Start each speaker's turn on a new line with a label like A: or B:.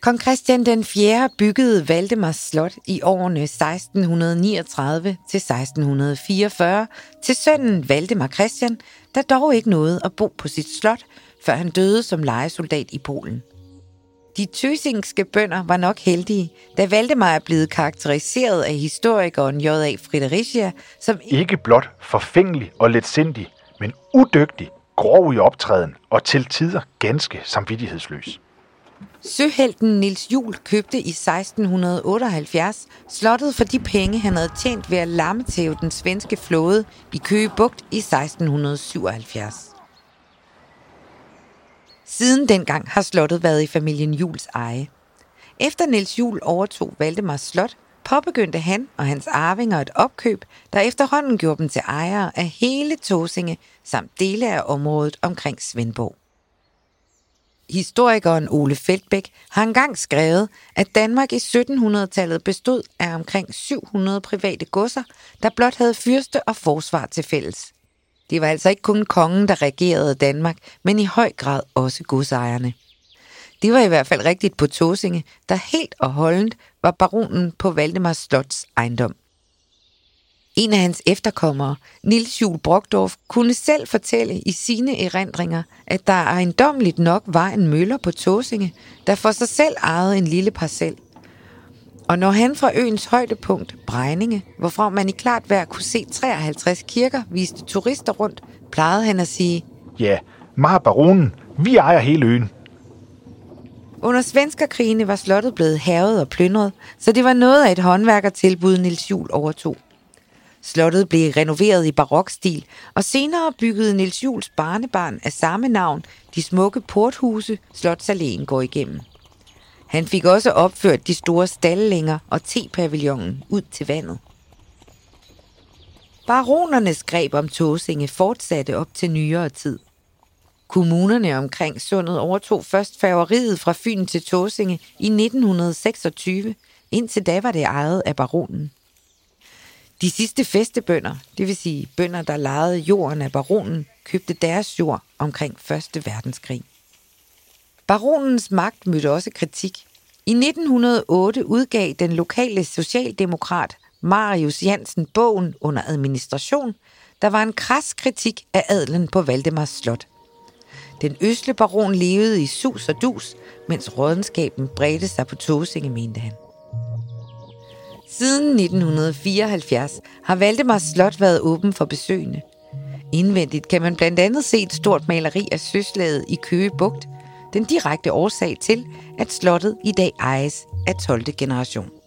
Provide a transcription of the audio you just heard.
A: Kong Christian den 4. byggede Valdemars Slot i årene 1639 til 1644 til sønnen Valdemar Christian, der dog ikke nåede at bo på sit slot, før han døde som lejesoldat i Polen. De tøsingske bønder var nok heldige, da Valdemar er blevet karakteriseret af historikeren J.A. Fredericia som
B: Ikke blot forfængelig og letsindig, men udygtig, grov i optræden og til tider ganske samvittighedsløs.
A: Søhelten Nils Jul købte i 1678 slottet for de penge, han havde tjent ved at lammetæve den svenske flåde i Køge Bugt i 1677. Siden dengang har slottet været i familien Jules eje. Efter Nils Jul overtog Valdemars slot, påbegyndte han og hans arvinger et opkøb, der efterhånden gjorde dem til ejere af hele Tåsinge samt dele af området omkring Svendborg. Historikeren Ole Feldbæk har engang skrevet, at Danmark i 1700-tallet bestod af omkring 700 private godser, der blot havde fyrste og forsvar til fælles. Det var altså ikke kun kongen, der regerede Danmark, men i høj grad også godsejerne. Det var i hvert fald rigtigt på Tåsinge, der helt og holdent var baronen på Valdemars Slots ejendom. En af hans efterkommere, Nils Jul Brockdorf, kunne selv fortælle i sine erindringer, at der ejendomligt nok var en møller på Tåsinge, der for sig selv ejede en lille parcel. Og når han fra øens højdepunkt, Brejninge, hvorfra man i klart vejr kunne se 53 kirker, viste turister rundt, plejede han at sige,
B: Ja, mig baronen, vi ejer hele øen.
A: under svenskerkrigene var slottet blevet havet og plyndret, så det var noget af et håndværkertilbud, Nils Jul overtog. Slottet blev renoveret i barokstil, og senere byggede Nils Jules barnebarn af samme navn de smukke porthuse, Slotsaléen går igennem. Han fik også opført de store stallinger og tepavillonen ud til vandet. Baronernes greb om Tåsinge fortsatte op til nyere tid. Kommunerne omkring sundet overtog først færgeriet fra Fyn til Tåsinge i 1926. Indtil da var det ejet af baronen. De sidste festebønder, det vil sige bønder, der lejede jorden af baronen, købte deres jord omkring 1. verdenskrig. Baronens magt mødte også kritik. I 1908 udgav den lokale socialdemokrat Marius Jansen bogen under administration, der var en kras kritik af adlen på Valdemars Slot. Den øsle baron levede i sus og dus, mens rådenskaben bredte sig på Tåsinge, mente han. Siden 1974 har Valdemars Slot været åben for besøgende. Indvendigt kan man blandt andet se et stort maleri af søslaget i Køge Bugt, den direkte årsag til, at slottet i dag ejes af 12. generation.